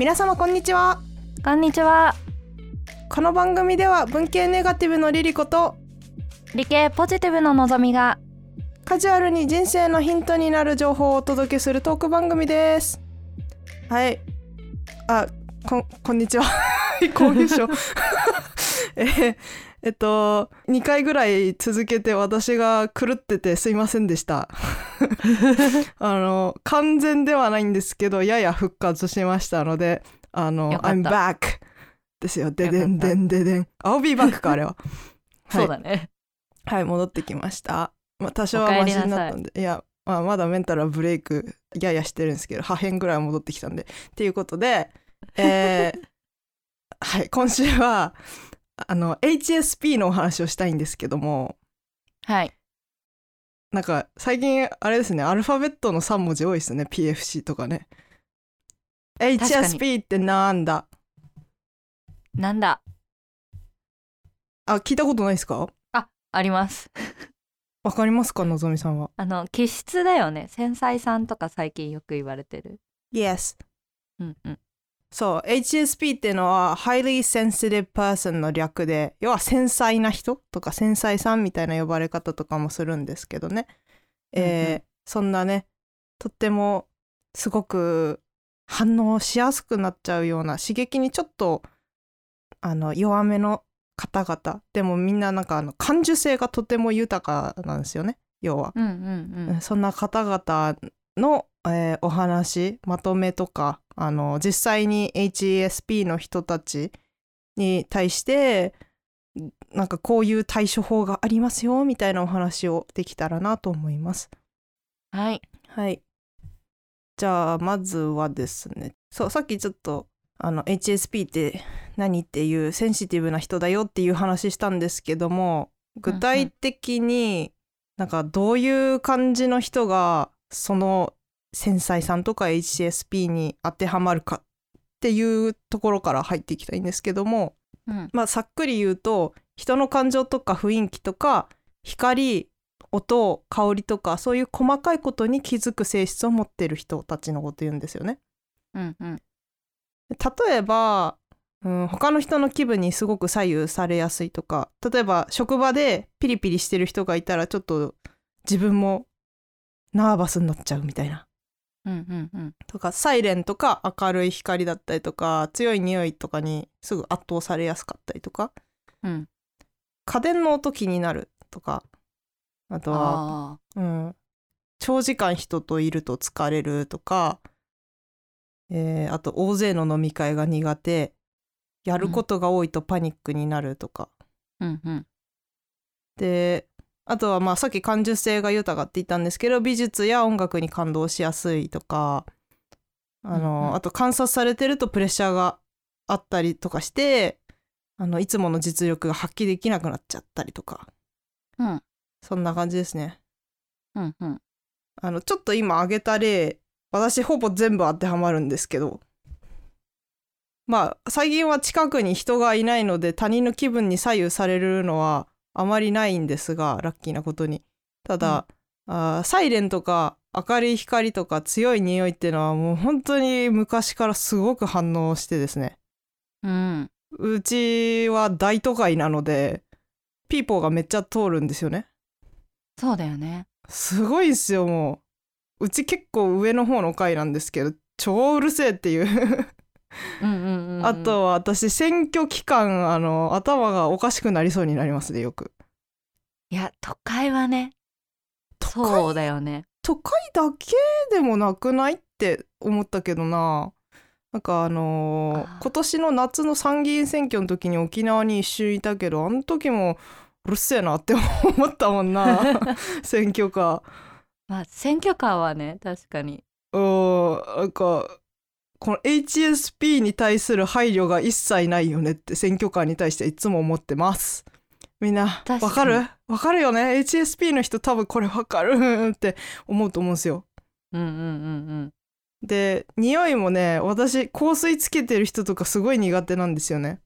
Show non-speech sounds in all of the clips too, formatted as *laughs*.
皆様こんにちは。こんにちは。この番組では文系ネガティブのリリコと理系ポジティブののぞみが。カジュアルに人生のヒントになる情報をお届けするトーク番組です。はい。あここんにちは。*laughs* こんにちはえーえっと2回ぐらい続けて私が狂っててすいませんでした。*laughs* あの完全ではないんですけどやや復活しましたのであの I'm back! ですよ。ででんでんででん。I'll be back かあれは。*laughs* そうだね。はい戻ってきました、まあ、多少はマシになったんで。いや、まあ、まだメンタルはブレイクややしてるんですけど破片ぐらいは戻ってきたんで。っていうことでえー *laughs* はい今週はあの HSP のお話をしたいんですけども。はい。なんか最近あれですねアルファベットの3文字多いですね PFC とかね。HSP ってなんだ？なんだ？あ聞いたことないですか？あります。*laughs* わかりますかのぞみさんは？あの気質だよね。繊細さんとか最近よく言われてる。Yes うんうんそう HSP っていうのは Highly Sensitive Person の略で要は繊細な人？とか繊細さんみたいな呼ばれ方とかもするんですけどね、えーうんうん。そんなねとってもすごく反応しやすくなっちゃうような刺激にちょっとあの弱めの方々。でもみんななんかあの感受性がとても豊かなんですよね。要は。うんうんうん。そんな方々の、えーお話まとめとかあの実際に HESP の人たちに対してなんかこういう対処法がありますよみたいなお話をできたらなと思います。はいはい。じゃあまずはですねそうさっきちょっとあの HSP って何っていうセンシティブな人だよっていう話したんですけども具体的になんかどういう感じの人がその繊細さんとか HSP に当てはまるかっていうところから入っていきたいんですけどもうんまあさっくり言うと人の感情とか雰囲気とか光音香りとかそういう細かいことに気づく性質を持ってる人たちのこと言うんですよね。うんうん例えば、うん、他の人の気分にすごく左右されやすいとか例えば職場でピリピリしてる人がいたらちょっと自分もナーバスになっちゃうみたいな。うんうんうん。とかサイレンとか明るい光だったりとか強い匂いとかにすぐ圧倒されやすかったりとか。うん。家電の音気になるとか。あとは、あうん、長時間人といると疲れるとか、えーあと大勢の飲み会が苦手。やることが多いとパニックになるとか、ーうんうん。であとはまあさっき感受性が豊かって言ったんですけど美術や音楽に感動しやすいとかあの、うんうん。あと観察されてるとプレッシャーがあったりとかしてあのいつもの実力が発揮できなくなっちゃったりとか。うん。そんな感じですね。うんうん。あのちょっと今挙げた例私ほぼ全部当てはまるんですけど。まあ最近は近くに人がいないので他人の気分に左右されるのはあまりないんですがラッキーなことに。ただ、あーサイレンとか明るい光とか強い匂いっていうのはもう本当に昔からすごく反応してですね。うん。うちは大都会なのでピーポーがめっちゃ通るんですよね。そうだよね。すごいんすよもう。うち結構上の方の階なんですけど超うるせえっていう。うんうんうんうんあとは私選挙期間あの頭がおかしくなりそうになりますねよく。いや都会はね。都会？そうだよね。都会だけでもなくないって思ったけどな。なんかあのー。今年の夏の参議院選挙の時に沖縄に一瞬いたけどあの時もうるせえなって思ったもんな。*laughs* 選挙カまあ選挙カーはね確かに。ーうんなんかこの HSP に対する配慮が一切ないよねって選挙カーに対していつも思ってます。みんなわかる？わかるよね？HSP の人多分これわかるって思うと思うんですよ。うんうんうんうん。で匂いもね私香水つけてる人とかすごい苦手なんですよね、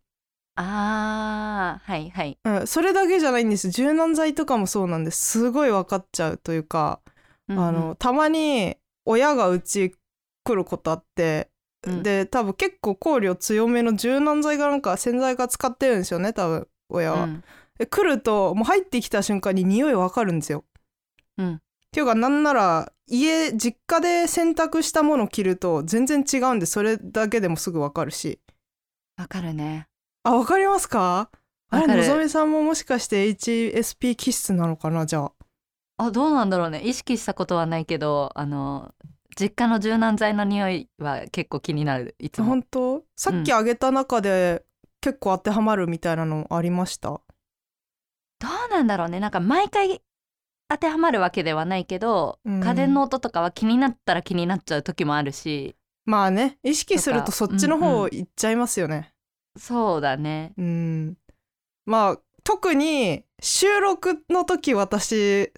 あーはいはい。うん、それだけじゃないんです。柔軟剤とかもそうなんです。すごい分かっちゃうというか、うんうん。あのたまに親がうち来ることあってうん。で多分結構香料強めの柔軟剤がなんか洗剤が使ってるんですよね多分親は。うん。で来るともう入ってきた瞬間に匂いわかるんですよ。うん。っていうかなんなら家実家で洗濯したもの着ると全然違うんでそれだけでもすぐわかるし。わかるね。あわかりますか？あれのぞみさんももしかして HSP 気質なのかなじゃあ。あどうなんだろうね。意識したことはないけどあの実家の柔軟剤の匂いは結構気になるいつも。本当？さっきあげた中で結構当てはまるみたいなのありました、どうなんだろうね。なんか毎回当てはまるわけではないけど、うん。家電の音とかは気になったら気になっちゃう時もあるし。まあね意識するとそっちの方行っちゃいますよね。そうだね。うん。まあ特に収録の時私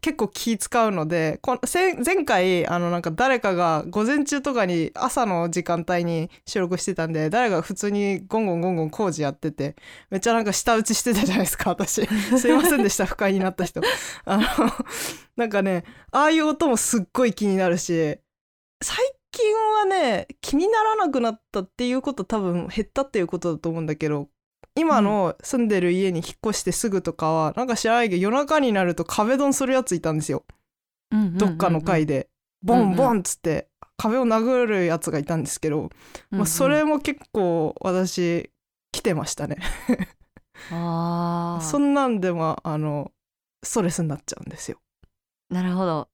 結構気使うのでこせ前回あのなんか誰かが午前中とかに朝の時間帯に収録してたんで誰かが普通にゴンゴンゴンゴン工事やっててめっちゃなんか舌打ちしてたじゃないですか私。*laughs* すいませんでした不快になった人。あのなんかねああいう音もすっごい気になるし最近はね気にならなくなったっていうこと多分減ったっていうことだと思うんだけど今の住んでる家に引っ越してすぐとかはなんか知らないけど夜中になると壁ドンするやついたんですよ。どっかの階で。ボンボンっつって壁を殴るやつがいたんですけど、まあ、それも結構私来てましたね。あー。*laughs* そんなんでもあのストレスになっちゃうんですよ。なるほど。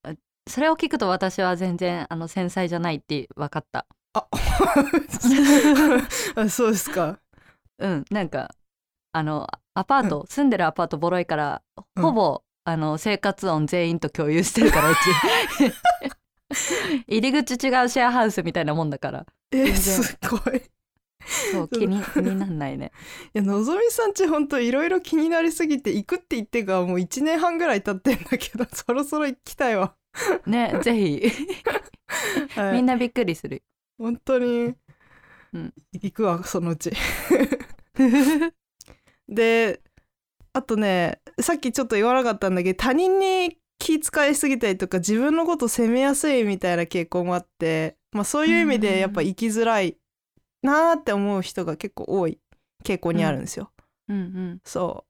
それを聞くと私は全然あの繊細じゃないって分かった。ああ *laughs* そうですかうんなんかあのアパート、住んでるアパートボロいからうん。ほぼ、あの生活音全員と共有してるからうち。*laughs* 入り口違うシェアハウスみたいなもんだから。え然。すごい。そう気に気になんないね。いやのぞみさんちほんといろいろ気になりすぎて行くって言ってからもう1年半ぐらい経ってんだけど *laughs* そろそろ行きたいわ、ねぜひ。*laughs* はい、みんなびっくりする。本当に、うん。行くわそのうちであとねさっきちょっと言わなかったんだけど他人に気遣いすぎたりとか自分のこと責めやすいみたいな傾向もあって、まあ、そういう意味でやっぱ生きづらいなーって思う人が結構多い傾向にあるんですよ。うん。うんそ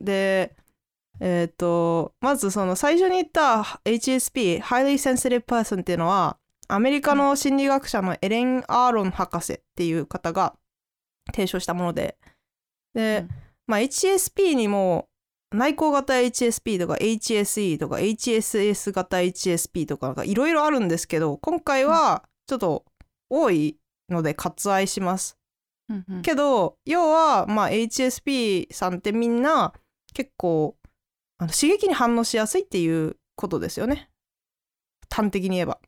う。でえっ、とまずその最初に言った HSP Highly Sensitive Person っていうのはアメリカの心理学者のエレン・アーロン博士っていう方が提唱したもので。で、うん。まあ、HSP にも内向型 HSP とか HSE とか HSS 型 HSP とかいろいろあるんですけど今回はちょっと多いので割愛します。うんうん。けど要は、まあ、HSP さんってみんな結構あの刺激に反応しやすいっていうことですよね。端的に言えば。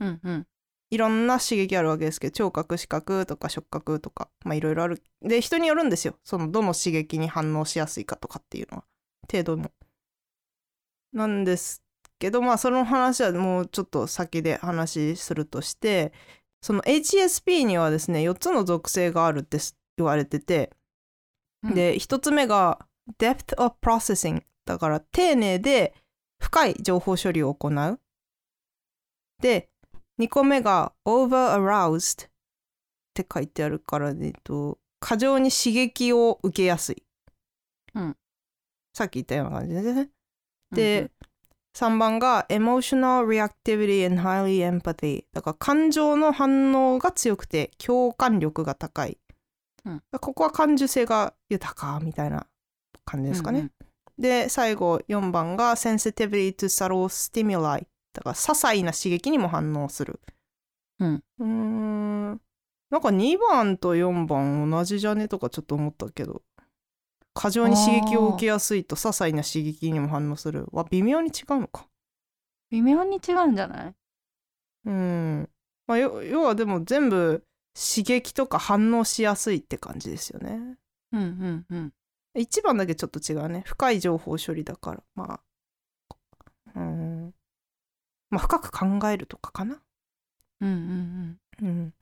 うんうんいろんな刺激あるわけですけど聴覚視覚とか触覚とかまあいろいろある。で人によるんですよ。そのどの刺激に反応しやすいかとかっていうのは。程度も。なんですけどまあその話はもうちょっと先で話するとしてその HSP にはですね4つの属性があるって言われてて、うん。で1つ目が depth of processing だから丁寧で深い情報処理を行う。で2個目が over aroused って書いてあるから、えっと、過剰に刺激を受けやすい、うん。さっき言ったような感じですね。で、3番が emotional reactivity and highly empathy だから感情の反応が強くて共感力が高い、うん。ここは感受性が豊かみたいな感じですかね、うんうん。で最後4番が sensitivity to subtle stimuli だから些細な刺激にも反応する。うん。うーん。なんか2番と4番同じじゃねとかちょっと思ったけど。過剰に刺激を受けやすいと些細な刺激にも反応する。は微妙に違うのか。微妙に違うんじゃない？うん。まあよ要はでも全部刺激とか反応しやすいって感じですよね。うんうんうん。1番だけちょっと違うね。深い情報処理だから。まあうんまあ深く考えるとかかな。うんうんうん。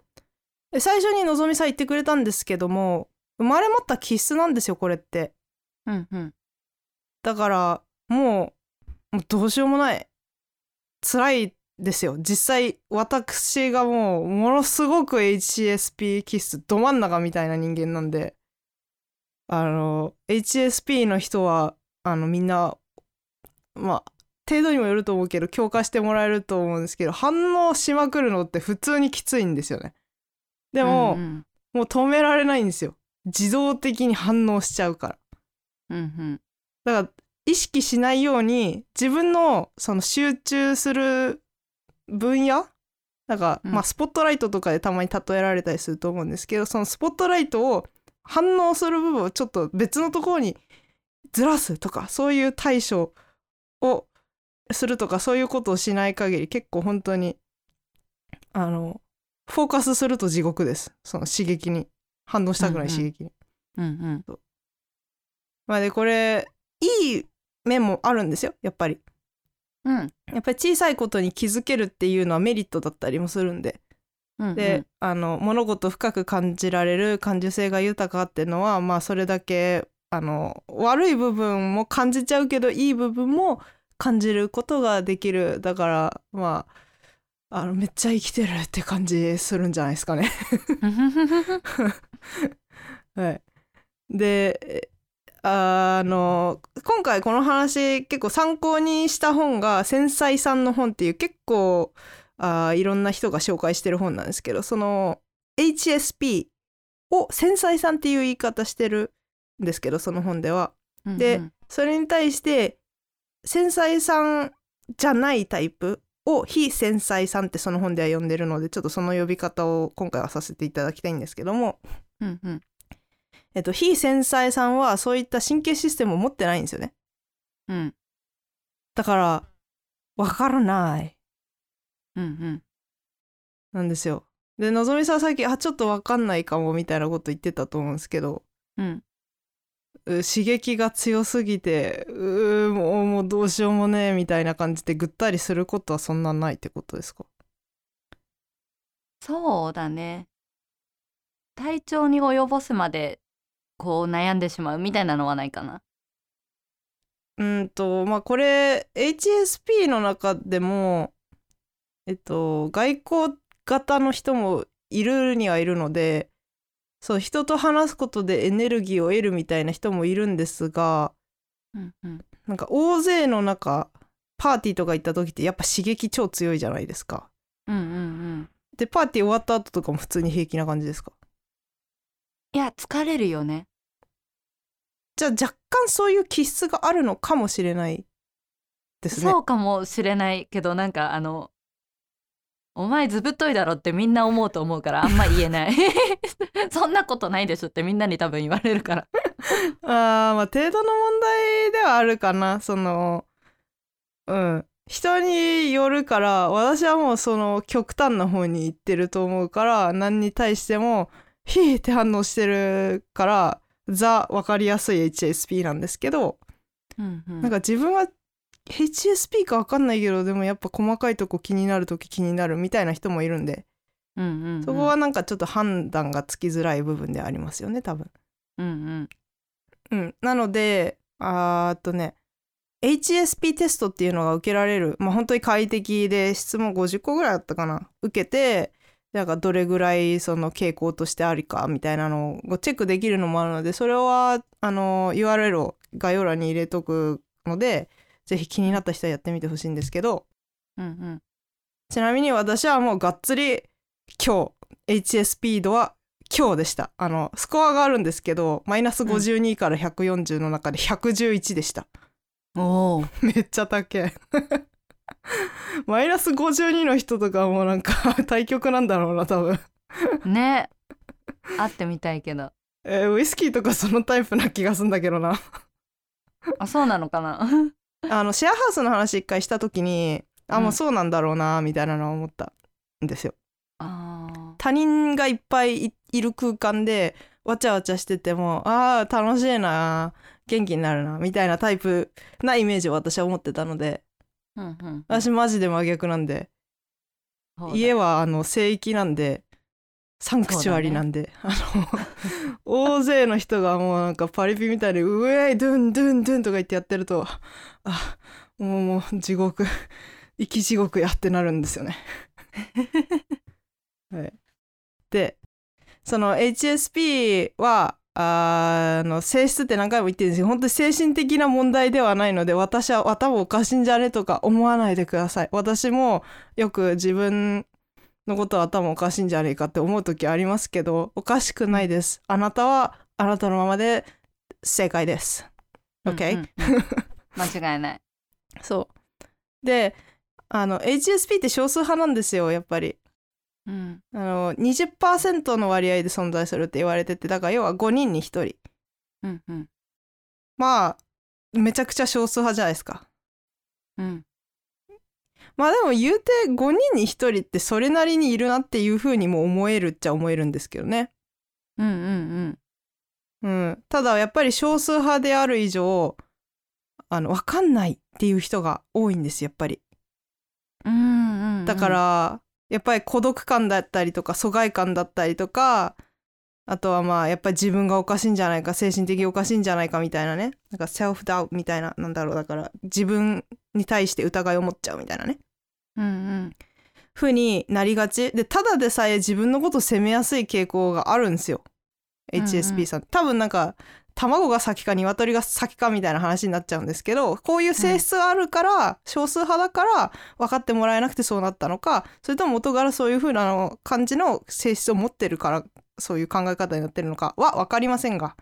で最初にのぞみさん言ってくれたんですけども生まれ持った気質なんですよこれって。うんうん。うんだからもうもうどうしようもない。辛いですよ。実際私がもうものすごく HSP 気質ど真ん中みたいな人間なんで。あの HSP の人はあのみんなまあ程度にもよると思うけど共感してもらえると思うんですけど反応しまくるのって普通にきついんですよね。でも、うんうんもう止められないんですよ。自動的に反応しちゃうから。うんうん。だから意識しないように自分のその集中する分野なんか、うん。まあスポットライトとかでたまに例えられたりすると思うんですけどそのスポットライトを反応する部分をちょっと別のところにずらすとかそういう対処をするとかそういうことをしない限り結構本当にあのフォーカスすると地獄です。その刺激に。反応したくない刺激に。うんうん。まあでこれいい面もあるんですよ。やっぱり。うん。やっぱり小さいことに気づけるっていうのはメリットだったりもするんで。うんで、あの物事を深く感じられる感受性が豊かっていうのはまあそれだけあの悪い部分も感じちゃうけどいい部分も感じることができるだからまああのめっちゃ生きてるって感じするんじゃないですかね。*laughs* はい、でえあの今回この話結構参考にした本が「繊細さんの本」っていう結構あーいろんな人が紹介してる本なんですけどその HSP を繊細さんっていう言い方してるんですけどその本では。でそれに対して繊細さんじゃないタイプを非繊細さんってその本では呼んでるのでちょっとその呼び方を今回はさせていただきたいんですけども、うんうん。えっと、非繊細さんはそういった神経システムを持ってないんですよね。うん。だからわからない。うんうん。なんですよ。でのぞみさんさっきあちょっとわかんないかもみたいなこと言ってたと思うんですけど。うん。う刺激が強すぎてうーもうもうどうしようもねえみたいな感じでぐったりすることはそんなないってことですか？そうだね。体調に及ぼすまでこう悩んでしまうみたいなのはないかな。うんとまあこれ HSP の中でもえっと外交型の人もいるにはいるのでそう人と話すことでエネルギーを得るみたいな人もいるんですがうんうんなんか大勢の中パーティーとか行った時ってやっぱ刺激超強いじゃないですか。うんうんうんでパーティー終わった後とかも普通に平気な感じですか？いや疲れるよねじゃあ若干そういう気質があるのかもしれないですね。そうかもしれないけどなんかあのお前ずぶっといだろってみんな思うと思うからあんま言えない。*laughs* そんなことないでしょってみんなに多分言われるから。*laughs* あーまあ程度の問題ではあるかな。そのうん。人によるから私はもうその極端な方に行ってると思うから何に対してもヒーって反応してるからザ分かりやすい HSP なんですけど、うんうん。なんか自分は HSP か分かんないけどでもやっぱ細かいとこ気になる時気になるみたいな人もいるんで。うんうんうん。そこはなんかちょっと判断がつきづらい部分でありますよね多分。うんうん。うん、なのであーっとね HSP テストっていうのが受けられるまあ本当に快適で質問50個ぐらいだったかな。受けてなんかどれぐらいその傾向としてありかみたいなのをチェックできるのもあるのでそれはあの URL を概要欄に入れとくのでぜひ気になった人はやってみてほしいんですけど。うんうん。ちなみに私はもうがっつり今日 HSP 度は今日でした。あのスコアがあるんですけどマイナス52から140の中で111でした、おお *laughs* めっちゃ高い。*laughs* マイナス52の人とかもうなんか *laughs* 対局なんだろうな多分、ね。会ってみたいけど。えーウイスキーとかそのタイプな気がすんだけどな。あそうなのかな？あのシェアハウスの話一回した時にあうん。もうそうなんだろうなみたいなのは思ったんですよ。他人がいっぱいいいる空間でわちゃわちゃしててもあー楽しいな元気になるなみたいなタイプなイメージを私は持ってたので。うんうん私マジで真逆なんで。家はあの聖域なんでサンクチュアリなんで、あの大勢の人がもうなんかパリピみたいに「ウェイドゥンドゥンドゥン」とか言ってやってるとあもうもう地獄生き地獄やってなるんですよね。*laughs* はい、でその HSP はあの性質って何回も言ってるんですけど本当に精神的な問題ではないので私は頭おかしいんじゃねとか思わないでください。私もよく自分のことは頭おかしいんじゃねえかって思う時ありますけどおかしくないです。あなたはあなたのままで正解です。OK、うんうんうん。*laughs* 間違いない。そう。であの HSP って少数派なんですよやっぱり。うん。あの20%の割合で存在するって言われててだから要は5人に1人。うんうん。まあめちゃくちゃ少数派じゃないですか。うんまあでも言うて5人に1人ってそれなりにいるなっていう風にも思えるっちゃ思えるんですけどね。うんうんうん。ただやっぱり少数派である以上あの分かんないっていう人が多いんですやっぱり。うんうんうん。だから、やっぱり孤独感だったりとか疎外感だったりとかあとはまあやっぱり自分がおかしいんじゃないか精神的におかしいんじゃないかみたいなね。なんかセルフダウトみたいななんだろうだから自分に対して疑いを持っちゃうみたいなねうんうん。風になりがち。でただでさえ自分のこと責めやすい傾向があるんですよ。うん。うん HSP さん、多分なんか卵が先か鶏が先かみたいな話になっちゃうんですけどこういう性質があるから、少数派だから分かってもらえなくてそうなったのかそれとも元からそういう風な感じの性質を持ってるからそういう考え方になってるのかは分かりませんが、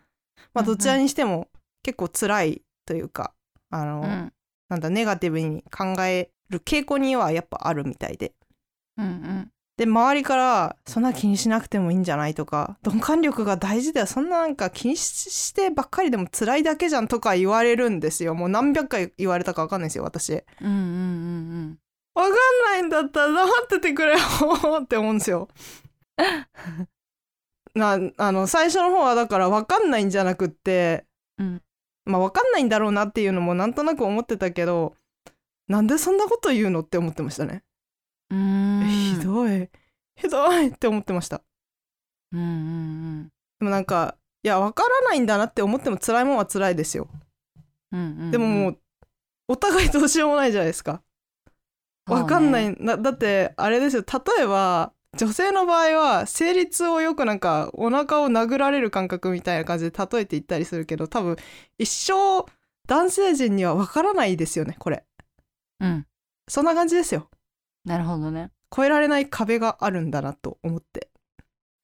まあ、うんうん。どちらにしても結構辛いというかあの、うん。なんだネガティブに考える傾向にはやっぱあるみたいで。うんうん。で周りから「そんな気にしなくてもいいんじゃない?」とか「鈍感力が大事だよ。そんななんか気にししてばっかりでも辛いだけじゃん」とか言われるんですよ。もう何百回言われたか分かんないですよ私。分うんうんうん。かんないんだったら黙っててくれよって思うんですよ。*laughs* なあの最初の方はだから分かんないんじゃなくって、うん。まあ分かんないんだろうなっていうのもなんとなく思ってたけどなんでそんなこと言うのって思ってましたね、ひどい。ひどいって思ってました。うんうんでもなんかいや分からないんだなって思っても辛いもんは辛いですよ、うんうんでももうお互いどうしようもないじゃないですか。分かんない。なだってあれですよ。例えば女性の場合は生理痛をよくなんかお腹を殴られる感覚みたいな感じで例えて言ったりするけど多分一生男性陣には分からないですよねこれうん。そんな感じですよ。なるほどね。越えられない壁があるんだなと思って。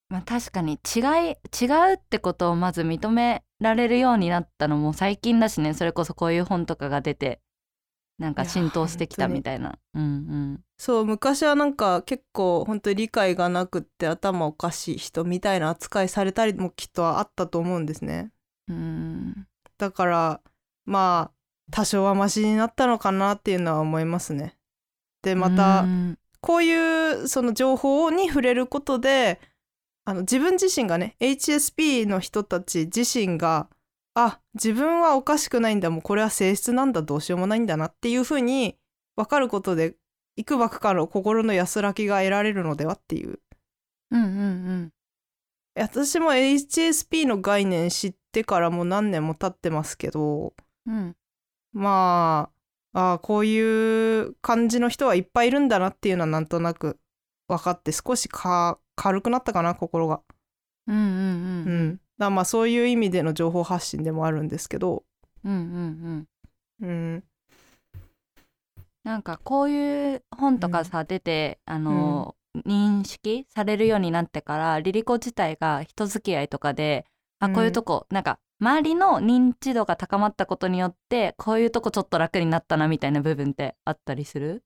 まあ確かに違い違うってことをまず認められるようになったのも最近だしね。それこそこういう本とかが出てなんか浸透してきたみたいな。うんそう昔はなんか結構本当に理解がなくって頭おかしい人みたいな扱いされたりもきっとあったと思うんですね。うんうん。だからまあ多少はマシになったのかなっていうのは思いますね。でまたうん。こういうその情報に触れることであの自分自身がね HSP の人たち自身があ自分はおかしくないんだもうこれは性質なんだどうしようもないんだなっていうふうに分かることで幾ばくかの心の安らぎが得られるのではっていう。うんうん私も HSP の概念知ってからもう何年も経ってますけどうんまああこういう感じの人はいっぱいいるんだなっていうのはなんとなく分かって少しか軽くなったかな心が。うんうんううん。ん、だまあそういう意味での情報発信でもあるんですけど、うんうんうん。うん、なんかこういう本とかさ、出てあの、認識されるようになってからリリコ自体が人付き合いとかであうん。こういうとこ、なんか周りの認知度が高まったことによってこういうとこちょっと楽になったなみたいな部分ってあったりする？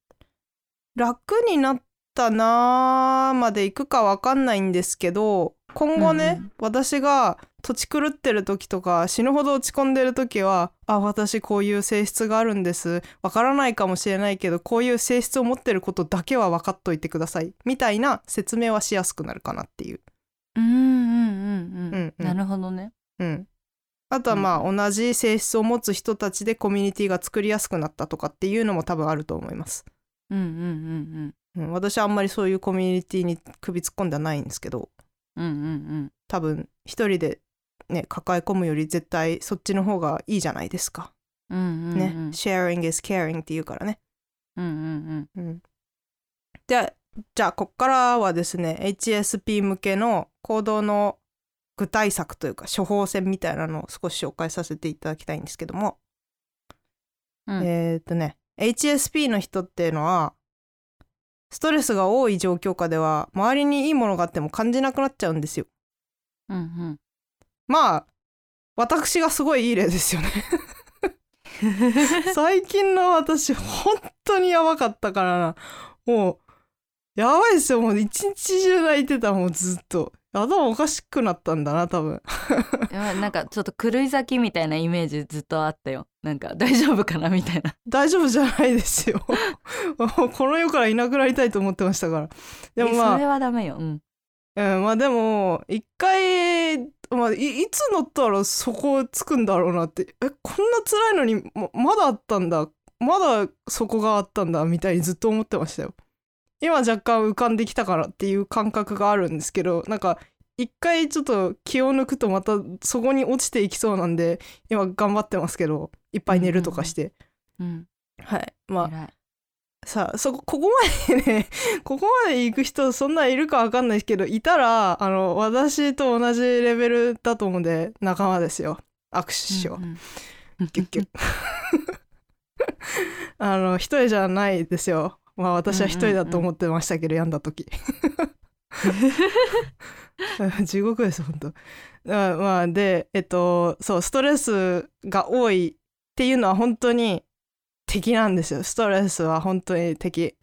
楽になったなーまでいくか分かんないんですけど今後ね、うん。うん私が土地狂ってる時とか死ぬほど落ち込んでる時はあ私こういう性質があるんです。わからないかもしれないけどこういう性質を持ってることだけは分かっといてください。みたいな説明はしやすくなるかなっていう。うんうんうんうん。うんうん。なるほどね。うん、あとはまあ、同じ性質を持つ人たちでコミュニティが作りやすくなったとかっていうのも多分あると思います。うんうんうんうん、私はあんまりそういうコミュニティに首突っ込んではないんですけど。うんうんうん。多分一人でね抱え込むより絶対そっちの方がいいじゃないですか。うんうんうん。ね、うん sharing is caring って言うからね。うんうんうん、でじゃあこっからはですね HSP 向けの行動の具体策というか処方箋みたいなのを少し紹介させていただきたいんですけども、うん。えーっとね HSP の人っていうのはストレスが多い状況下では周りにいいものがあっても感じなくなっちゃうんですよ。うんうん。まあ私がすごいいい例ですよね。*laughs* 最近の私本当にやばかったからな。もうやばいですよ。もう一日中泣いてたもうずっと頭おかしくなったんだな多分。*laughs* なんかちょっと狂い咲きみたいなイメージずっとあったよ。なんか *laughs* 大丈夫かなみたいな。大丈夫じゃないですよ。*laughs* この世からいなくなりたいと思ってましたから。でもえまあそれはダメよ。うん。うん、まあでも一回、まあ、いいつ乗ったらそこつくんだろうなって。えこんな辛いのにままだあったんだ。まだそこがあったんだみたいにずっと思ってましたよ。今若干浮かんできたからっていう感覚があるんですけどなんか一回ちょっと気を抜くとまたそこに落ちていきそうなんで今頑張ってますけどいっぱい寝るとかして、うんはい。まあさあそこここまでね *laughs* ここまで行く人そんないるか分かんないですけどいたらあの私と同じレベルだと思うんで仲間ですよ。握手しよう、うんギュッギュッ。*laughs* あの一人じゃないですよまあ私は一人だと思ってましたけど、病んだ時。*laughs* 地獄です本当。あまあでえっとそうストレスが多いっていうのは本当に敵なんですよ。ストレスは本当に敵。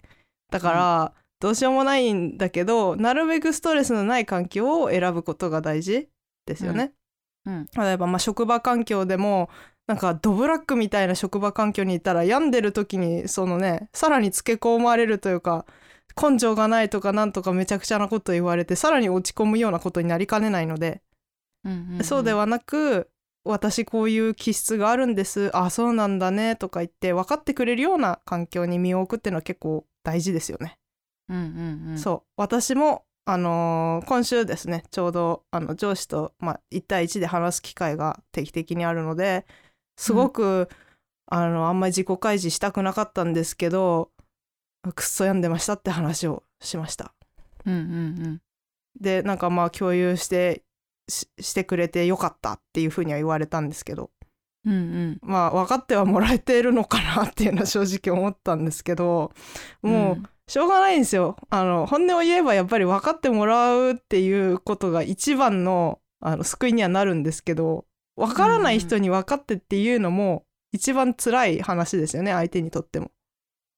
だから、どうしようもないんだけどなるべくストレスのない環境を選ぶことが大事ですよね、うん。例えばまあ職場環境でもなんかドブラックみたいな職場環境にいたら病んでる時にそのねさらにつけ込まれるというか根性がないとかなんとかめちゃくちゃなこと言われてさらに落ち込むようなことになりかねないので、うんんそうではなく私こういう気質があるんです。あそうなんだねとか言って分かってくれるような環境に身を置くっていうのは結構大事ですよね。うんうんうん。そう。私もあのー今週ですねちょうどあの上司と、まあ、1対1で話す機会が定期的にあるのですごく、あのあんまり自己開示したくなかったんですけどくっそ病んでましたって話をしました。うんうんでなんかまあ共有してししてくれてよかったっていうふうには言われたんですけど。うんうん。まあ分かってはもらえているのかなっていうのは正直思ったんですけどもう、しょうがないんですよ。あの本音を言えばやっぱり分かってもらうっていうことが一番のあの救いにはなるんですけど分からない人に分かってっていうのも一番辛い話ですよね相手にとっても。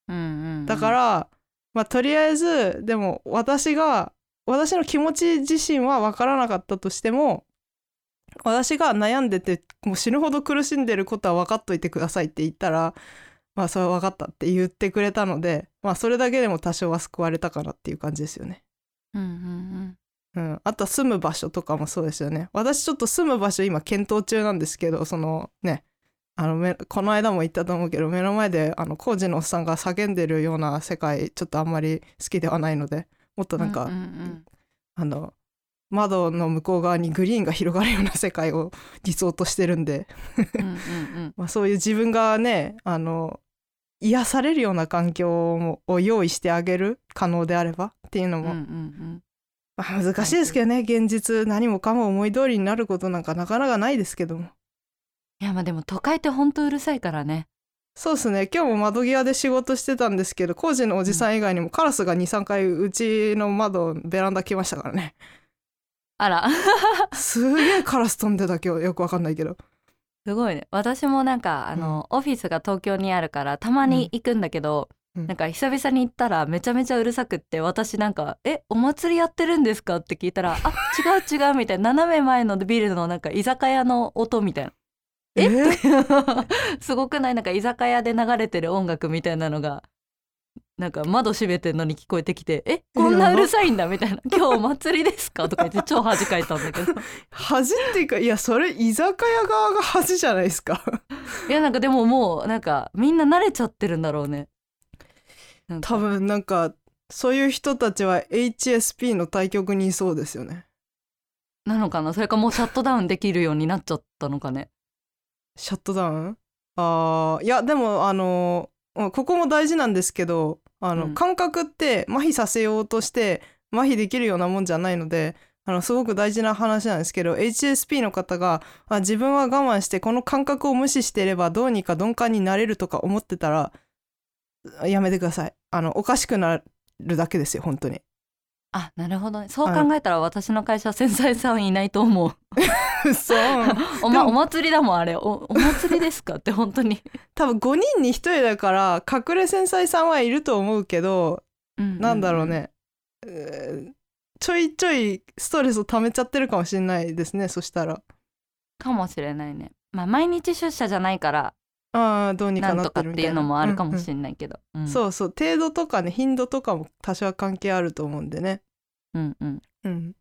うんうんうんだから、まあとりあえずでも私が私の気持ち自身は分からなかったとしても私が悩んでてもう死ぬほど苦しんでることは分かっといてくださいって言ったらまあそれは分かったって言ってくれたのでまあそれだけでも多少は救われたかなっていう感じですよね。うんうんうん、あとは住む場所とかもそうですよね。私ちょっと住む場所今検討中なんですけどそのね。あのめこの間も言ったと思うけど目の前であの工事のおっさんが叫んでるような世界ちょっとあんまり好きではないのでもっとなんか、うんうんあの窓の向こう側にグリーンが広がるような世界を理想としてるんで、うんうんうん。*laughs* まあ、そういう自分がねあの癒されるような環境もを用意してあげる可能であればっていうのも、うんうんうんまあ、難しいですけどね現実何もかも思い通りになることなんかなかなかないですけども。いやまあでも都会ってほんとうるさいからね。そうですね。今日も窓際で仕事してたんですけど工事のおじさん以外にもカラスが23回うちの窓ベランダ来ましたからね。あら。すげえカラス飛んでた今日よくわかんないけど。すごいね。私もなんかあの、オフィスが東京にあるからたまに行くんだけど、うんなんか久々に行ったらめちゃめちゃうるさくって私なんか「えお祭りやってるんですか?」って聞いたら「あ違う違う」みたいな斜め前のビルのなんか居酒屋の音みたいな。え？*laughs* すごくない？なんか居酒屋で流れてる音楽みたいなのがなんか窓閉めてんのに聞こえてきて「え？こんなうるさいんだ」みたいな「今日お祭りですか?」とか言って超恥かいたんだけど。*laughs* 恥っていうかいやそれ居酒屋側が恥じゃないですか。いやなんかでももうなんかみんな慣れちゃってるんだろうね多分なんかそういう人たちは HSP の対局にいそうですよね。なのかな？それかもうシャットダウンできるようになっちゃったのかね。シャットダウン？あーいやでもあのうんここも大事なんですけどあの、うん。感覚って麻痺させようとして麻痺できるようなもんじゃないのであのすごく大事な話なんですけど HSP の方があ自分は我慢してこの感覚を無視していればどうにか鈍感になれるとか思ってたらやめてください。あのおかしくなるだけですよ本当に。あなるほどね。そう考えたら私の会社は繊細さんいないと思う。そう *laughs* お,、ま、お祭りだもんあれ。おお祭りですかって本当に、多分5人に1人だから隠れ繊細さんはいると思うけどなんだろうね、えーちょいちょいストレスを溜めちゃってるかもしれないですねそしたら。かもしれないね。まあ毎日出社じゃないからああどうにかなってるみたいうなっていのもあるかもしれれないけど、うん。ない、そうそう。程度とかね頻度とかも多少は関係あると思うんでね。うんうん。うん。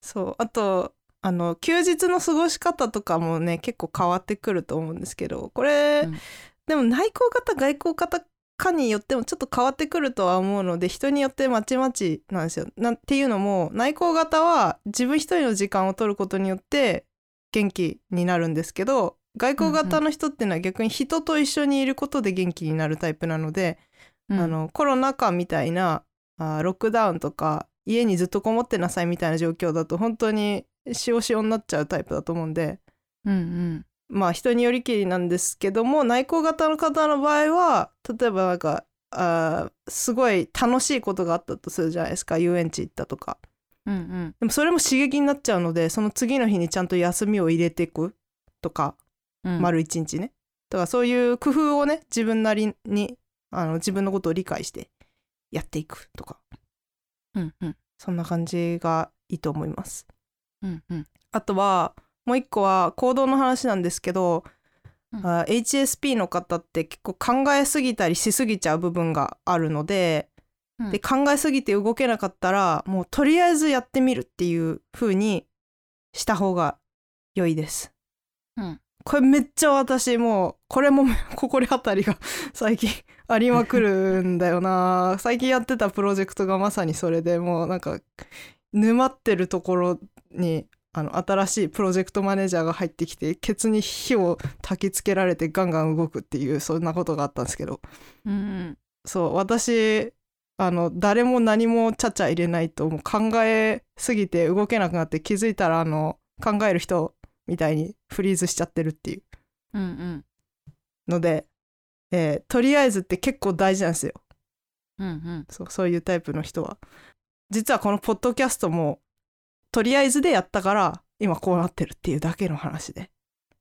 そう。あとあの休日の過ごし方とかもね結構変わってくると思うんですけど。これ、うん。でも内向型外向型かによってもちょっと変わってくるとは思うので人によってまちまちなんですよ。なんていうのも内向型は自分一人の時間を取ることによって元気になるんですけど外向型の人っていうのは逆に人と一緒にいることで元気になるタイプなので、うん。あのコロナ禍みたいなあーロックダウンとか家にずっとこもってなさいみたいな状況だと本当に塩塩になっちゃうタイプだと思うんでうんうん。まあ人によりきりなんですけども内向型の方の場合は例えばなんかあーすごい楽しいことがあったとするじゃないですか遊園地行ったとか。うんうん。でもそれも刺激になっちゃうのでその次の日にちゃんと休みを入れていくとかうん。丸一日ね。だからそういう工夫をね自分なりにあの自分のことを理解してやっていくとか。うんうん。そんな感じがいいと思います。うんうん。あとはもう一個は行動の話なんですけど、うん。あ HSP の方って結構考えすぎたりしすぎちゃう部分があるので,、うん。で考えすぎて動けなかったらもうとりあえずやってみるっていう風にした方が良いです。うんこれめっちゃ私もうこれも *laughs* 心当たりが *laughs* 最近 *laughs* ありまくるんだよな。最近やってたプロジェクトがまさにそれでもうなんか沼ってるところにあの新しいプロジェクトマネージャーが入ってきてケツに火を焚きつけられてガンガン動くっていうそんなことがあったんですけど。うんうん。そう私あの誰も何もちゃちゃ入れないともう考えすぎて動けなくなって気づいたらあの考える人みたいにフリーズしちゃってるっていう。うんうん。ので、えーとりあえずって結構大事なんですよ。うんうん。そうそういうタイプの人は。実はこのポッドキャストもとりあえずでやったから今こうなってるっていうだけの話で。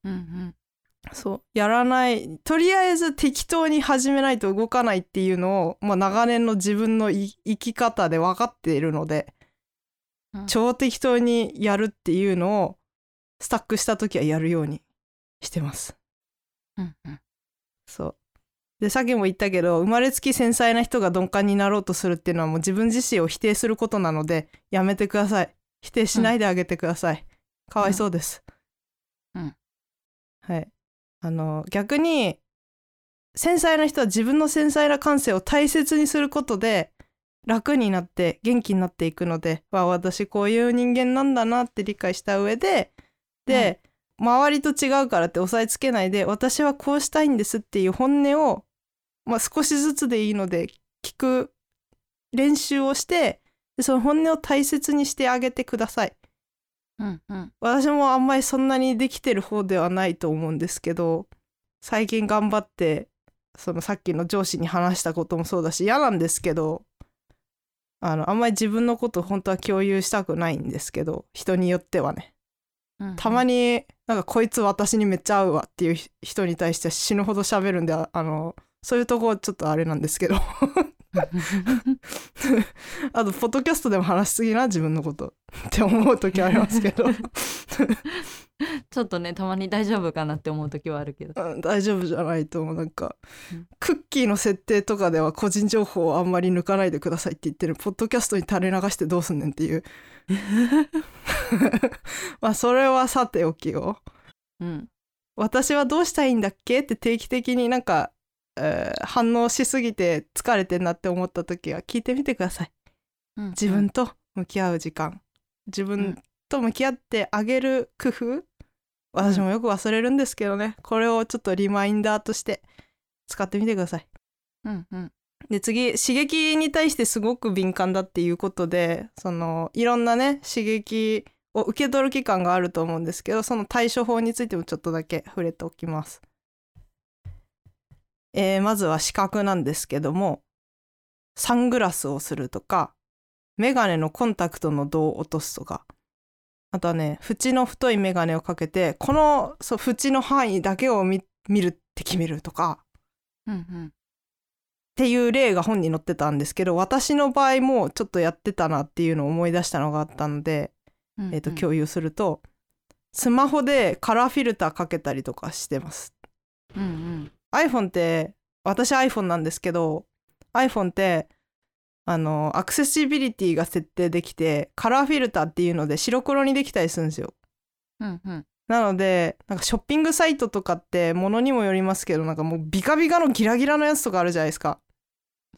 うんうん。そうやらないとりあえず適当に始めないと動かないっていうのを、まあ、長年の自分のい生き方で分かっているのでうん。超適当にやるっていうのをスタックした時はやるようにしてます。うんうん。そう。でさっきも言ったけど生まれつき繊細な人が鈍感になろうとするっていうのはもう自分自身を否定することなのでやめてください。否定しないであげてください、かわいそうです、うん。はい。あの逆に繊細な人は自分の繊細な感性を大切にすることで楽になって元気になっていくのでわ私こういう人間なんだなって理解した上でで、周りと違うからって押さえつけないで私はこうしたいんですっていう本音を、まあ、少しずつでいいので聞く練習をしてでその本音を大切にしてあげてください。うんうん。私もあんまりそんなにできてる方ではないと思うんですけど最近頑張ってそのさっきの上司に話したこともそうだし嫌なんですけどあのあんまり自分のこと本当は共有したくないんですけど人によってはねたまになんかこいつ私にめっちゃ合うわっていう人に対して死ぬほど喋るんであのそういうとこちょっとあれなんですけど。*laughs* あとポッドキャストでも話しすぎな自分のこと。って思う時ありますけど。ちょっとねたまに大丈夫かなって思う時はあるけど。*laughs* うん大丈夫じゃないと思う。なんか、うん。クッキーの設定とかでは個人情報をあんまり抜かないでくださいって言ってる。ポッドキャストに垂れ流してどうすんねんっていう。*laughs* まあそれはさておきようん。私はどうしたいんだっけ？って定期的になんか、えー反応しすぎて疲れてんなって思った時は聞いてみてください。うん自分と向き合う時間。自分と向き合ってあげる工夫。私もよく忘れるんですけどね。これをちょっとリマインダーとして使ってみてください。うんうん。で次刺激に対してすごく敏感だっていうことでそのいろんなね刺激を受け取る期間があると思うんですけどその対処法についてもちょっとだけ触れておきます。えーまずは視覚なんですけどもサングラスをするとかメガネのコンタクトの度を落とすとかあとはね縁の太いメガネをかけてこのそう縁の範囲だけを見見るって決めるとかうんうん。っていう例が本に載ってたんですけど私の場合もちょっとやってたなっていうのを思い出したのがあったので、うん。えー、と共有するとスマホでカラーフィルターかけたりとかしてます。うんうん iPhone って私 iPhone なんですけど iPhone ってあのアクセシビリティが設定できてカラーフィルターっていうので白黒にできたりするんですよ。うんうん。なのでなんかショッピングサイトとかってものにもよりますけどなんかもうビカビカのギラギラのやつとかあるじゃないですか。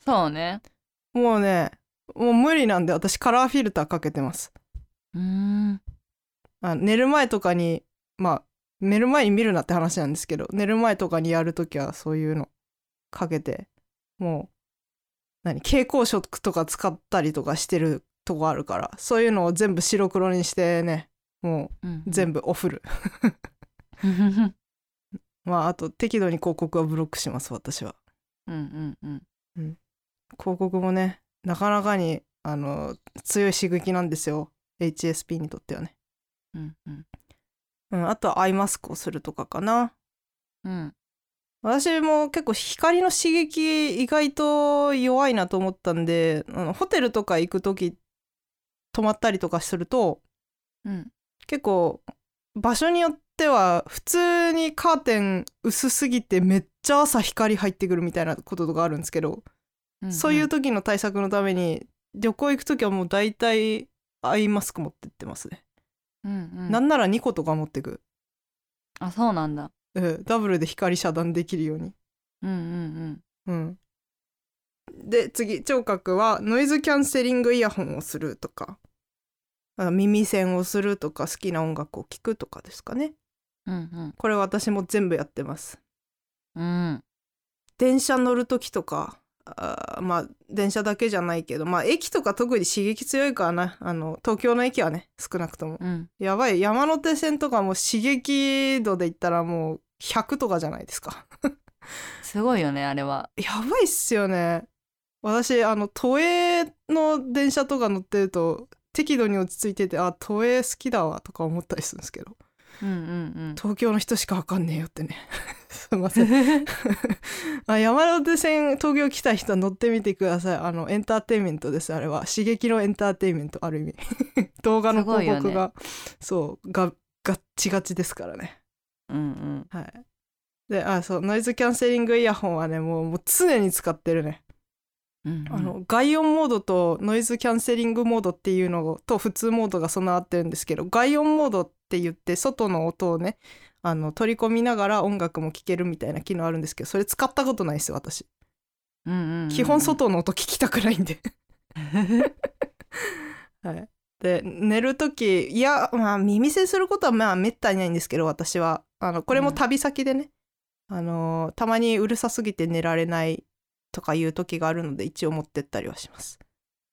そうね。もうねもう無理なんで私カラーフィルターかけてます。うーん。あ寝る前とかにまあ寝る前に見るなって話なんですけど寝る前とかにやるときはそういうのかけてもう何蛍光色とか使ったりとかしてるとこあるからそういうのを全部白黒にしてねもうんう全部オフる、う *laughs* んまああと適度に広告はブロックします私は。うんうん広告もねなかなかにあの強い刺激なんですよ。HSP にとってはね、うんうんうん、あとはアイマスクをするとかかな。うん。私も結構光の刺激意外と弱いなと思ったんであのホテルとか行く時泊まったりとかするとうん。結構場所によっては普通にカーテン薄すぎてめっちゃ朝光入ってくるみたいなこととかあるんですけど、うんそういう時の対策のために旅行行く時はもう大体アイマスク持ってってますね、うんうん。なんなら2個とか持ってく、あそうなんだ。うん、ダブルで光遮断できるように。うんうん。うん。で次聴覚はノイズキャンセリングイヤホンをするとかあ耳栓をするとか好きな音楽を聴くとかですかね。うんうん。これ私も全部やってます。うん。電車乗る時とかあーまあ電車だけじゃないけどまあ駅とか特に刺激強いからな。あの東京の駅はね少なくとも。うん。やばい。山手線とかも刺激度で言ったらもう100とかじゃないですか。すごいよねあれは。やばいっすよね。私あの都営の電車とか乗ってると適度に落ち着いててあ都営好きだわとか思ったりするんですけど。うんうん。東京の人しかわかんねえよってねすいません。*laughs* あ山手線東京来た人は乗ってみてください。あのエンターテインメントです。あれは。刺激のエンターテインメントある意味。*laughs* 動画の広告が、そうがガッチガチですからね。うんうん。はい。であそうノイズキャンセリングイヤホンはねもうもう常に使ってるね。うんうん。あの外音モードとノイズキャンセリングモードっていうのと普通モードが備わってるんですけど外音モードって言って外の音をねあの取り込みながら音楽も聴けるみたいな機能あるんですけどそれ使ったことないですよ私。うんうんうん基本外の音聞きたくないんで。*laughs* はい。で寝る時いやまあ耳栓することはまあめったにないんですけど私は。あのこれも旅先でね、あのたまにうるさすぎて寝られないとかいう時があるので一応持ってったりはします。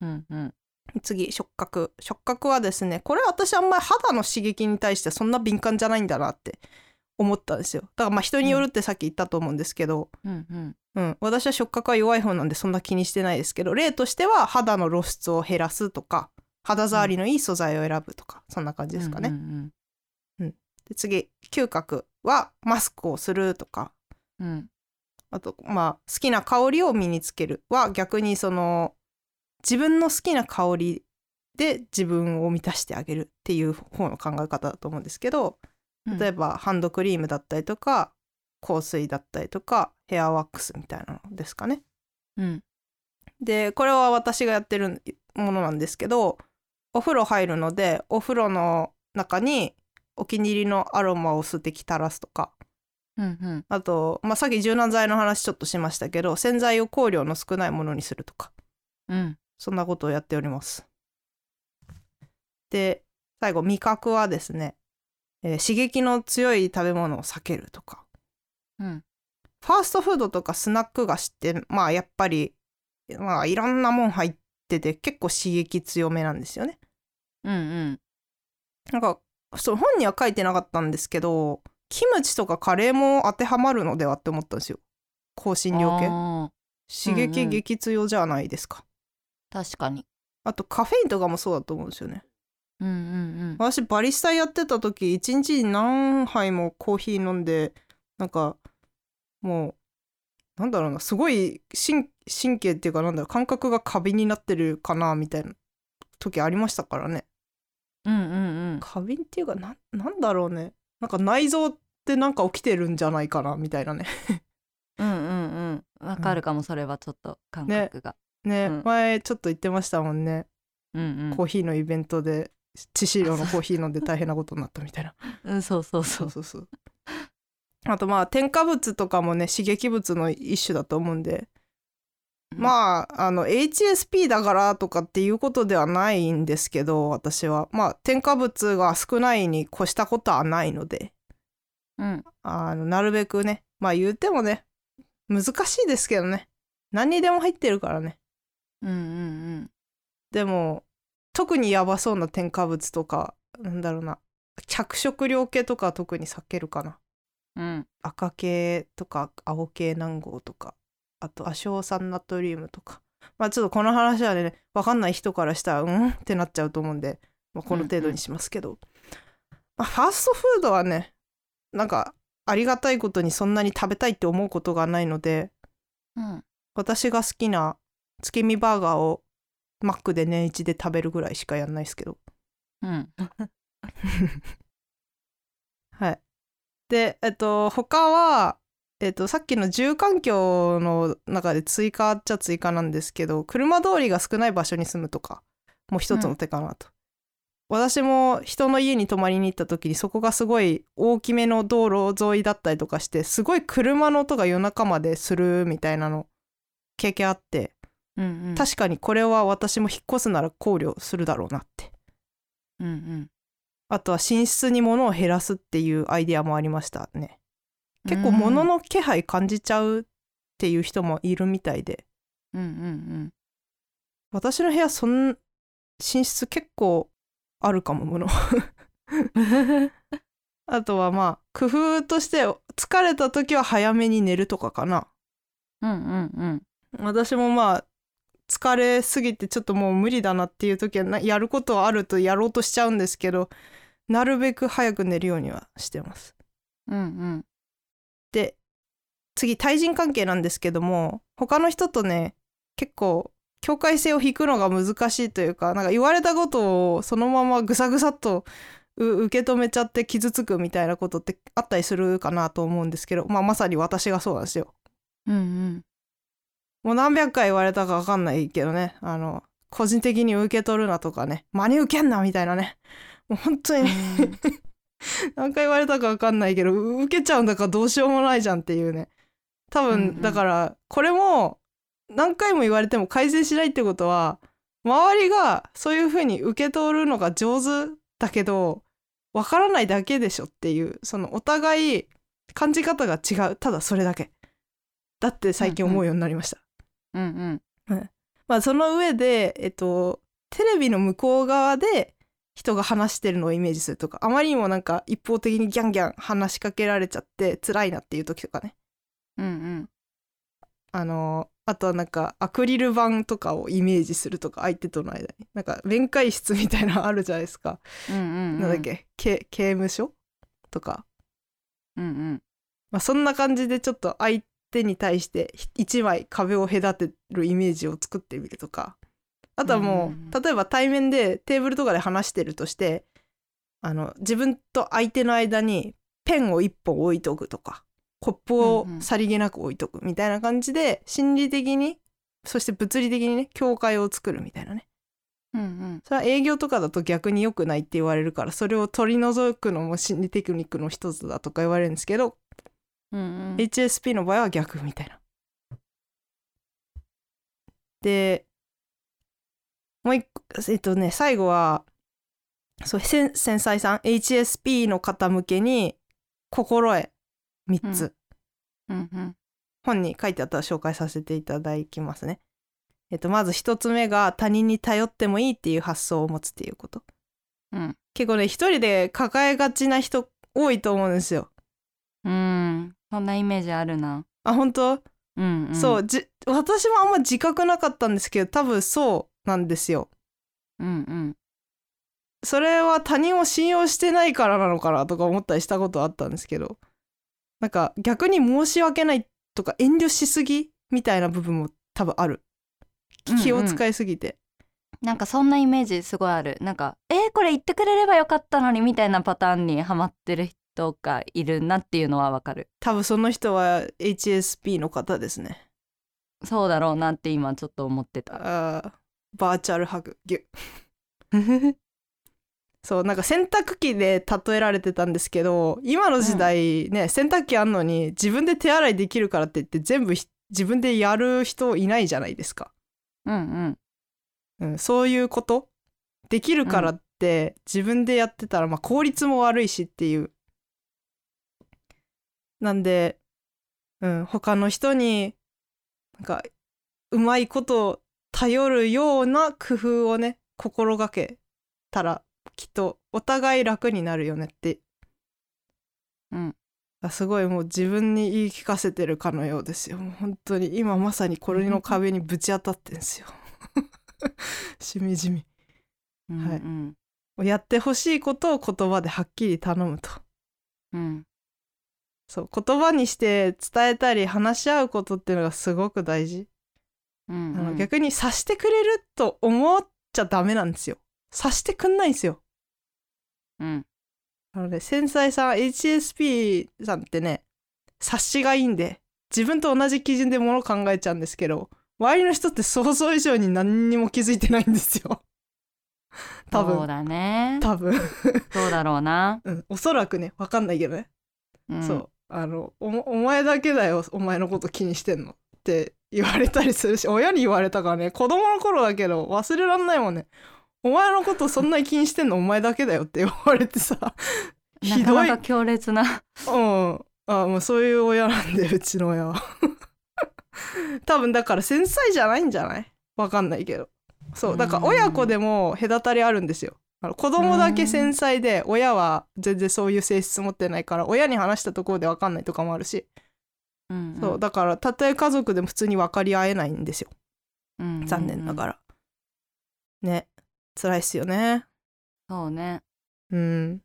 うんうん次触覚。触覚はですねこれ私あんまり肌の刺激に対してそんな敏感じゃないんだなって思ったんですよ。だからまあ人によるってさっき言ったと思うんですけど、うんうん。うん、私は触覚は弱い方なんでそんな気にしてないですけど例としては肌の露出を減らすとか肌触りのいい素材を選ぶとか、そんな感じですかね。うんで次嗅覚はマスクをするとか。うんうん。あとまあ好きな香りを身につけるは逆にその自分の好きな香りで自分を満たしてあげるっていう方の考え方だと思うんですけどうん。例えばハンドクリームだったりとか香水だったりとかヘアワックスみたいなのですかね。うん。でこれは私がやってるものなんですけどお風呂入るのでお風呂の中にお気に入りのアロマを数滴垂らすとかうんうん。あと、まあ、さっき柔軟剤の話ちょっとしましたけど洗剤を香料の少ないものにするとか。うんそんなことをやっております。で最後味覚はですね、えー刺激の強い食べ物を避けるとか。うん。ファーストフードとかスナック菓子ってまあやっぱりまあいろんなもん入ってて結構刺激強めなんですよね。うんうん。なんかそう本には書いてなかったんですけどキムチとかカレーも当てはまるのではって思ったんですよ。香辛料系。あ刺激激強じゃないですか、ー確かに。あとカフェインとかもそうだと思うんですよね。うんうん私バリスタやってた時一日に何杯もコーヒー飲んでなんかもうなんだろうなすごい神神経っていうかなんだろう感覚が過敏になってるかなみたいな時ありましたからね。うんうんうん。過敏っていうかななんだろうね。なんか内臓ってなんか起きてるんじゃないかなみたいなね。うんうんうん。わかるかもそれはちょっと感覚が、ね、うん。前ちょっと言ってましたもんね、うんうん。コーヒーのイベントで致死量のコーヒー飲んで大変なことになったみたいな。*laughs* うんそうそうそそううそうそう。あとまあ添加物とかもね刺激物の一種だと思うんで、うん。まああの HSP だからとかっていうことではないんですけど私は。まあ添加物が少ないに越したことはないので。うん。あのなるべくね。まあ言ってもね難しいですけどね。何にでも入ってるからねうんうんでも特にやばそうな添加物とかなんだろうな。着色料系とかは特に避けるかな。うん。うん赤系とか青系南号とか。あと亜硝酸ナトリウムとか。まあちょっとこの話はね分かんない人からしたらうん？ってなっちゃうと思うんで、まあ、この程度にしますけど、まあ、ファーストフードはねなんかありがたいことにそんなに食べたいって思うことがないのでうん。私が好きな月見バーガーをマックで年一で食べるぐらいしかやんないですけどうん *laughs* はい。で、えっと、他は、えっと、さっきの住環境の中で追加っちゃ追加なんですけど、車通りが少ない場所に住むとか、もう一つの手かなと。私も人の家に泊まりに行った時にそこがすごい大きめの道路沿いだったりとかしてすごい車の音が夜中までするみたいなの経験あってうんうん確かにこれは私も引っ越すなら考慮するだろうなってうんうんあとは寝室に物を減らすっていうアイデアもありましたね。結構物の気配感じちゃうっていう人もいるみたいで、うんうん私の部屋そん寝室結構あるかも物。う *laughs* んあとはまあ工夫として疲れた時は早めに寝るとかかな。うんうんうん私もまあ疲れすぎてちょっともう無理だなっていう時はなやることはあるとやろうとしちゃうんですけどなるべく早く寝るようにはしてます。うんうんで次対人関係なんですけども他の人とね結構境界線を引くのが難しいというかなんか言われたことをそのままぐさぐさっとう受け止めちゃって傷つくみたいなことってあったりするかなと思うんですけど、まあ、まさに私がそうなんですよ。うんうんもう何百回言われたか分かんないけどね。あの個人的に受け取るなとかね。真に受けんなみたいなね。もう本当にね *laughs* 何回言われたか分かんないけどう受けちゃうんだからどうしようもないじゃんっていうね。多分、うんうん。だからこれも何回も言われても改善しないってことは周りがそういうふうに受け取るのが上手だけど分からないだけでしょっていうそのお互い感じ方が違う。ただそれだけ。だって最近思うようになりました。うんうん。まあその上で、えっと、テレビの向こう側で人が話してるのをイメージするとかあまりにもなんか一方的にギャンギャン話しかけられちゃって辛いなっていう時とかね。うんうん。あのあとはなんかアクリル板とかをイメージするとか相手との間に。なんか面会室みたいなのあるじゃないですか、うんうん。なんだっけ？け刑務所とか、うんうん。まあ、そんな感じでちょっと相手に対して一枚壁を隔てるイメージを作ってみるとか。あとはもう、例えば対面でテーブルとかで話してるとしてあの自分と相手の間にペンを一本置いとくとかコップをさりげなく置いとくみたいな感じで心理的にそして物理的にね境界を作るみたいなね。うんうん。それは営業とかだと逆に良くないって言われるからそれを取り除くのも心理テクニックの一つだとか言われるんですけどうんうん HSP の場合は逆みたいな。でもう一個えっとね最後はそう繊細さん HSP の方向けに心得3つ、うんうん本に書いてあったら紹介させていただきますね。えっと、まず一つ目が他人に頼ってもいいっていう発想を持つっていうこと。うん結構ね一人で抱えがちな人多いと思うんですよ。うんそんなイメージあるな。あ本当、うん、うん、そうじ私もあんま自覚なかったんですけど多分そうなんですよ。うんうん。それは他人を信用してないからなのかなとか思ったりしたことあったんですけど。なんか逆に申し訳ないとか遠慮しすぎみたいな部分も多分ある。うんうん。気を使いすぎて、なんかそんなイメージすごいある。なんかえー、これ言ってくれればよかったのにみたいなパターンにはまってる人がいるなっていうのはわかる。多分その人は HSP の方ですね。そうだろうなって今ちょっと思ってた。あーバーチャルハグ。ギュ *laughs* そうなんか洗濯機で例えられてたんですけど今の時代ね、洗濯機あんのに自分で手洗いできるからって言って全部ひ自分でやる人いないじゃないですか、うんうん。うん、そういうこと？できるからって自分でやってたら、まあ、効率も悪いしっていうなんで、うん、他の人になんかうまいこと頼るような工夫をね心がけたらきっとお互い楽になるよねって。うん。あすごいもう自分に言い聞かせてるかのようですよ。もう本当に今まさにこれの壁にぶち当たってんすよ。*laughs* しみじみ。うんはい。うんやってほしいことを言葉ではっきり頼むと。うんそう言葉にして伝えたり話し合うことっていうのがすごく大事、うんあの逆に察してくれると思っちゃダメなんですよ。察してくんないんですよ。うん。あのね繊細さん HSP さんってね察しがいいんで自分と同じ基準でもの考えちゃうんですけど周りの人って想像以上に何にも気づいてないんですよ。*laughs* 多分。そうだね。多分、*laughs* そうだろうな、うん、おそらくね分かんないけどね。うん、そうあのおお前だけだよお前のこと気にしてんのって言われたりするし親に言われたからね子供の頃だけど忘れらんないもんね。お前のことそんなに気にしてんのお前だけだよって言われてさ *laughs* なひどい。かなか強烈な。うん。あもうそういう親なんでうちの親は。*laughs* 多分だから繊細じゃないんじゃない？わかんないけど。そうだから親子でも隔たりあるんですよ子供だけ繊細で親は全然そういう性質持ってないから親に話したところでわかんないとかもあるし、うんそうだからたとえ家族でも普通に分かり合えないんですよ。うん残念ながら、ね。辛いっすよね。そうね。うん。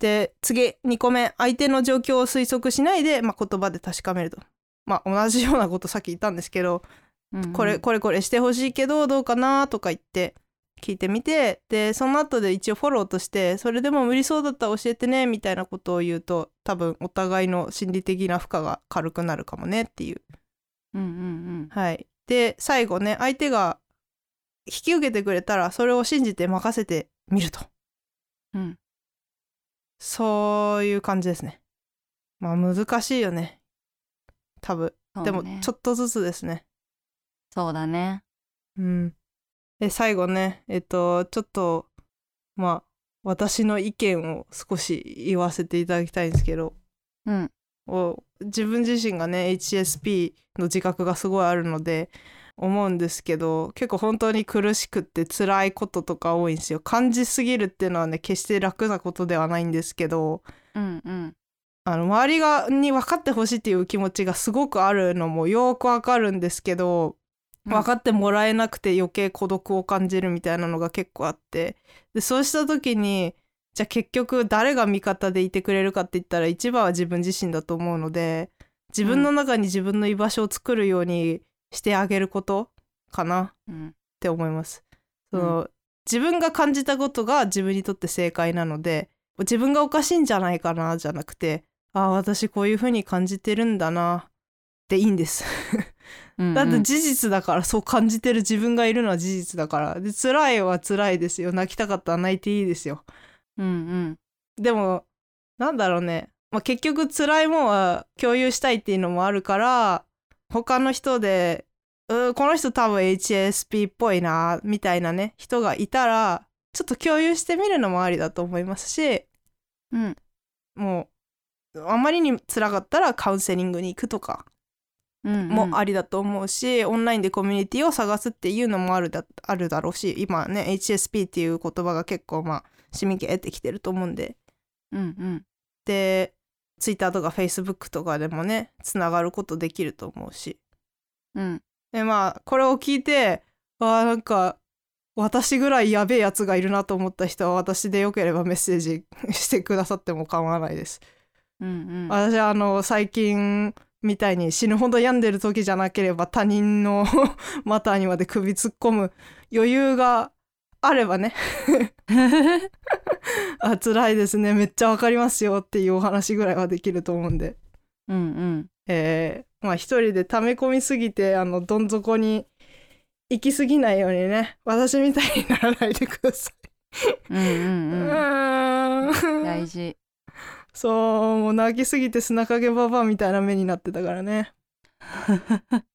で次2個目。相手の状況を推測しないで、まあ、言葉で確かめると。まあ同じようなことさっき言ったんですけど、うん。これこれこれしてほしいけどどうかなとか言って聞いてみてでその後で一応フォローとしてそれでも無理そうだったら教えてねみたいなことを言うと多分お互いの心理的な負荷が軽くなるかもねっていう。うんうんはい。で最後ね相手が引き受けてくれたらそれを信じて任せてみると。うん。うんそういう感じですね。まあ難しいよね。多分。でもちょっとずつですね。そうだね。うん。で最後ねえっとちょっとまあ私の意見を少し言わせていただきたいんですけど。うん。お自分自身がね HSP の自覚がすごいあるので思うんですけど結構本当に苦しくって辛いこととか多いんですよ。感じすぎるっていうのはね決して楽なことではないんですけど。うんうん。あの周りがに分かってほしいっていう気持ちがすごくあるのもよくわかるんですけど。うん分かってもらえなくて余計孤独を感じるみたいなのが結構あって。でそうした時にじゃあ結局誰が味方でいてくれるかって言ったら一番は自分自身だと思うので自分の中に自分の居場所を作るようにしてあげることかなっうん。て思います。その自分が感じたことが自分にとって正解なので自分がおかしいんじゃないかなじゃなくてああ私こういう風に感じてるんだなっていいんです。うんうん。だって事実だからそう感じてる自分がいるのは事実だから。で辛いは辛いですよ。泣きたかったら泣いていいですよ。うんうん。でもなんだろうね、まあ、結局辛いもんは共有したいっていうのもあるから他の人でうーこの人多分 HSP っぽいなみたいなね人がいたらちょっと共有してみるのもありだと思いますしうん。もうあまりに辛かったらカウンセリングに行くとかもありだと思うし、オンラインでコミュニティを探すっていうのもあるだあるだろうし今ね HSP っていう言葉が結構まあ市民権得てきてると思うんで。うんうん。で Twitter とか Facebook とかでもねつながることできると思うし。うん。でまあこれを聞いてあーなんか私ぐらいやべえやつがいるなと思った人は私でよければメッセージ *laughs* してくださっても構わないです。うんうん。私はあの最近みたいに死ぬほど病んでる時じゃなければ他人の *laughs* 股にまで首突っ込む余裕があればね。*laughs* あ辛いですね。めっちゃわかりますよっていうお話ぐらいはできると思うんで、うんうん。えーまあ一人で溜め込みすぎてあのどん底に行き過ぎないようにね私みたいにならないでください。うんうんうん。*laughs* 大事そうもう泣きすぎて砂影ババアみたいな目になってたからね。*laughs*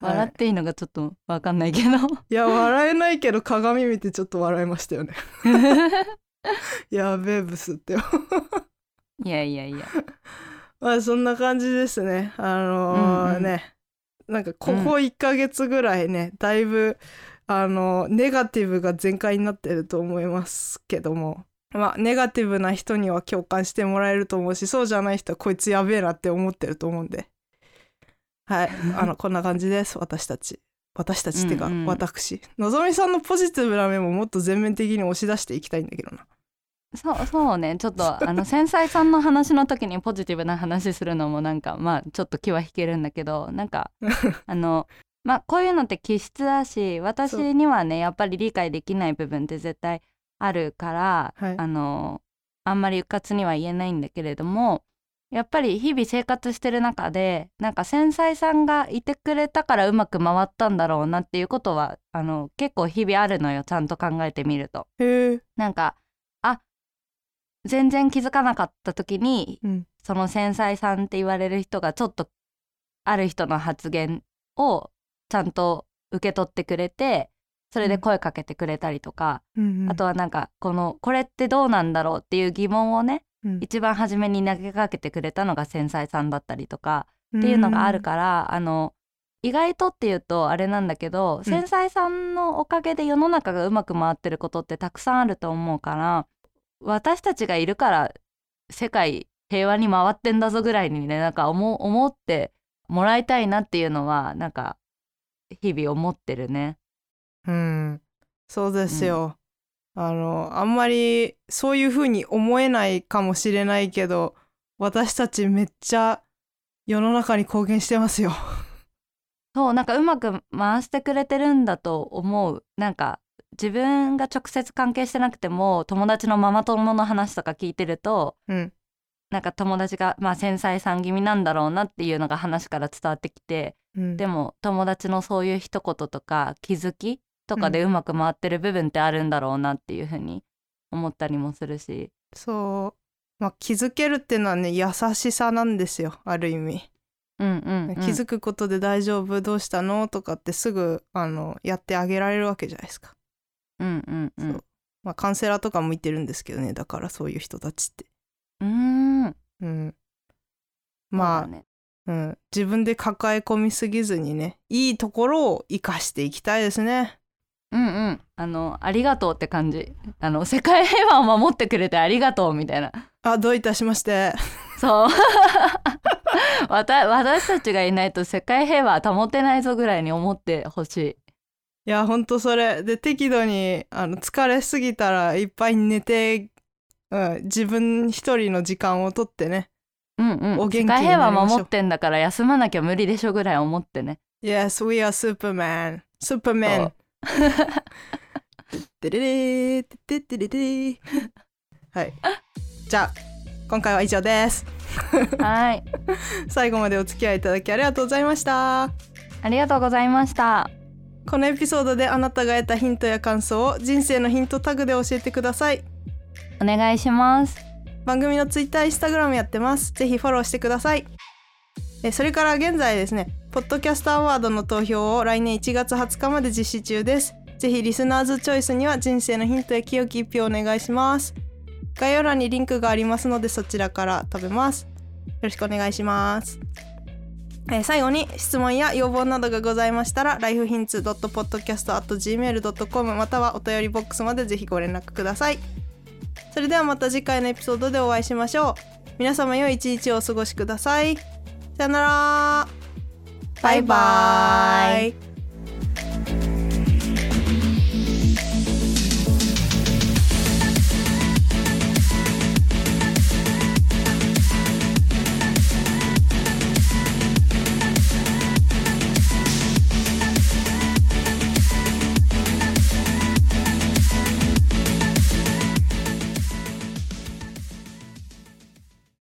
笑っていいのがちょっとわかんないけどいや笑えないけど鏡見てちょっと笑いましたよね。*laughs* やべえブスって。いやいやいや *laughs* まあそんな感じですね。あのーうんうんねなんかここ1ヶ月ぐらいね、だいぶあのネガティブが全開になってると思いますけども。まあネガティブな人には共感してもらえると思うしそうじゃない人はこいつやべえなって思ってると思うんで。はい。*laughs* あのこんな感じです私たち。私たちってか、うんうん。私。のぞみさんのポジティブな面ももっと全面的に押し出していきたいんだけどな。そうそうね。ちょっとあの繊細さんの話の時にポジティブな話するのもなんかまあちょっと気は引けるんだけどなんか *laughs* あのまあこういうのって気質だし私にはねやっぱり理解できない部分って絶対あるから、はい。あのあんまりうかつには言えないんだけれどもやっぱり日々生活してる中でなんか繊細さんがいてくれたからうまく回ったんだろうなっていうことはあの結構日々あるのよちゃんと考えてみると。へえ。なんかあ全然気づかなかった時にうん。その繊細さんって言われる人がちょっとある人の発言をちゃんと受け取ってくれてそれで声かけてくれたりとか、うんうん。あとはなんかこのこれってどうなんだろうっていう疑問をねうん。一番初めに投げかけてくれたのが繊細さんだったりとかっていうのがあるから、あの意外とっていうとあれなんだけど、繊細さんのおかげで世の中がうまく回ってることってたくさんあると思うから私たちがいるから世界平和に回ってんだぞぐらいにねなんか思思ってもらいたいなっていうのはなんか日々思ってるね。うん、そうですよ。あのあんまりそういう風に思えないかもしれないけど私たちめっちゃ世の中に貢献してますよ。*laughs* そうなんかうまく回してくれてるんだと思う。なんか自分が直接関係してなくても友達のママ友の話とか聞いてるとうん、なんか友達がまあ繊細さん気味なんだろうなっていうのが話から伝わってきてうん、でも友達のそういう一言とか気づきとかでうまく回ってる部分ってあるんだろうなっていうふうに思ったりもするし。そう、まあ、気づけるっていうのはね優しさなんですよある意味。うんうん、うん、気づくことで大丈夫どうしたのとかってすぐあのやってあげられるわけじゃないですか。うんうんうん。そう。まあ、カウンセラーとか向いてるんですけどねだからそういう人たちって。うーん。うん、まあね。うん、自分で抱え込みすぎずにねいいところを生かしていきたいですね。うんうん。あのありがとうって感じ。あの世界平和を守ってくれてありがとうみたいな。あどういたしまして。そう。*laughs* 私たちがいないと世界平和は保てないぞぐらいに思ってほしい。いやほんとそれで適度にあの疲れすぎたらいっぱい寝て、うん、自分一人の時間をとってね。うんうん。お元気に世界平和守ってんだから休まなきゃ無理でしょぐらい思ってね。Yes, we are Superman. Superman. てれれーてててれれーはい。じゃあ今回は以上です。はい *laughs* 最後までお付き合いいただきありがとうございました。ありがとうございましたこのエピソードであなたが得たヒントや感想を人生のヒントタグで教えてください。お願いします番組のツイッター、インスタグラムやってます。ぜひフォローしてください。それから現在ですね、ポッドキャストアワードの投票を来年1月20日まで実施中です。ぜひリスナーズチョイスには人生のヒントや清き一票お願いします。概要欄にリンクがありますのでそちらから飛べます。よろしくお願いします。えー最後に質問や要望などがございましたら lifehints.podcast.gmail.com またはお便りボックスまでぜひご連絡くださいそれではまた次回のエピソードでお会いしましょう皆様良い一日をお過ごしくださいさよなら。バイバイ。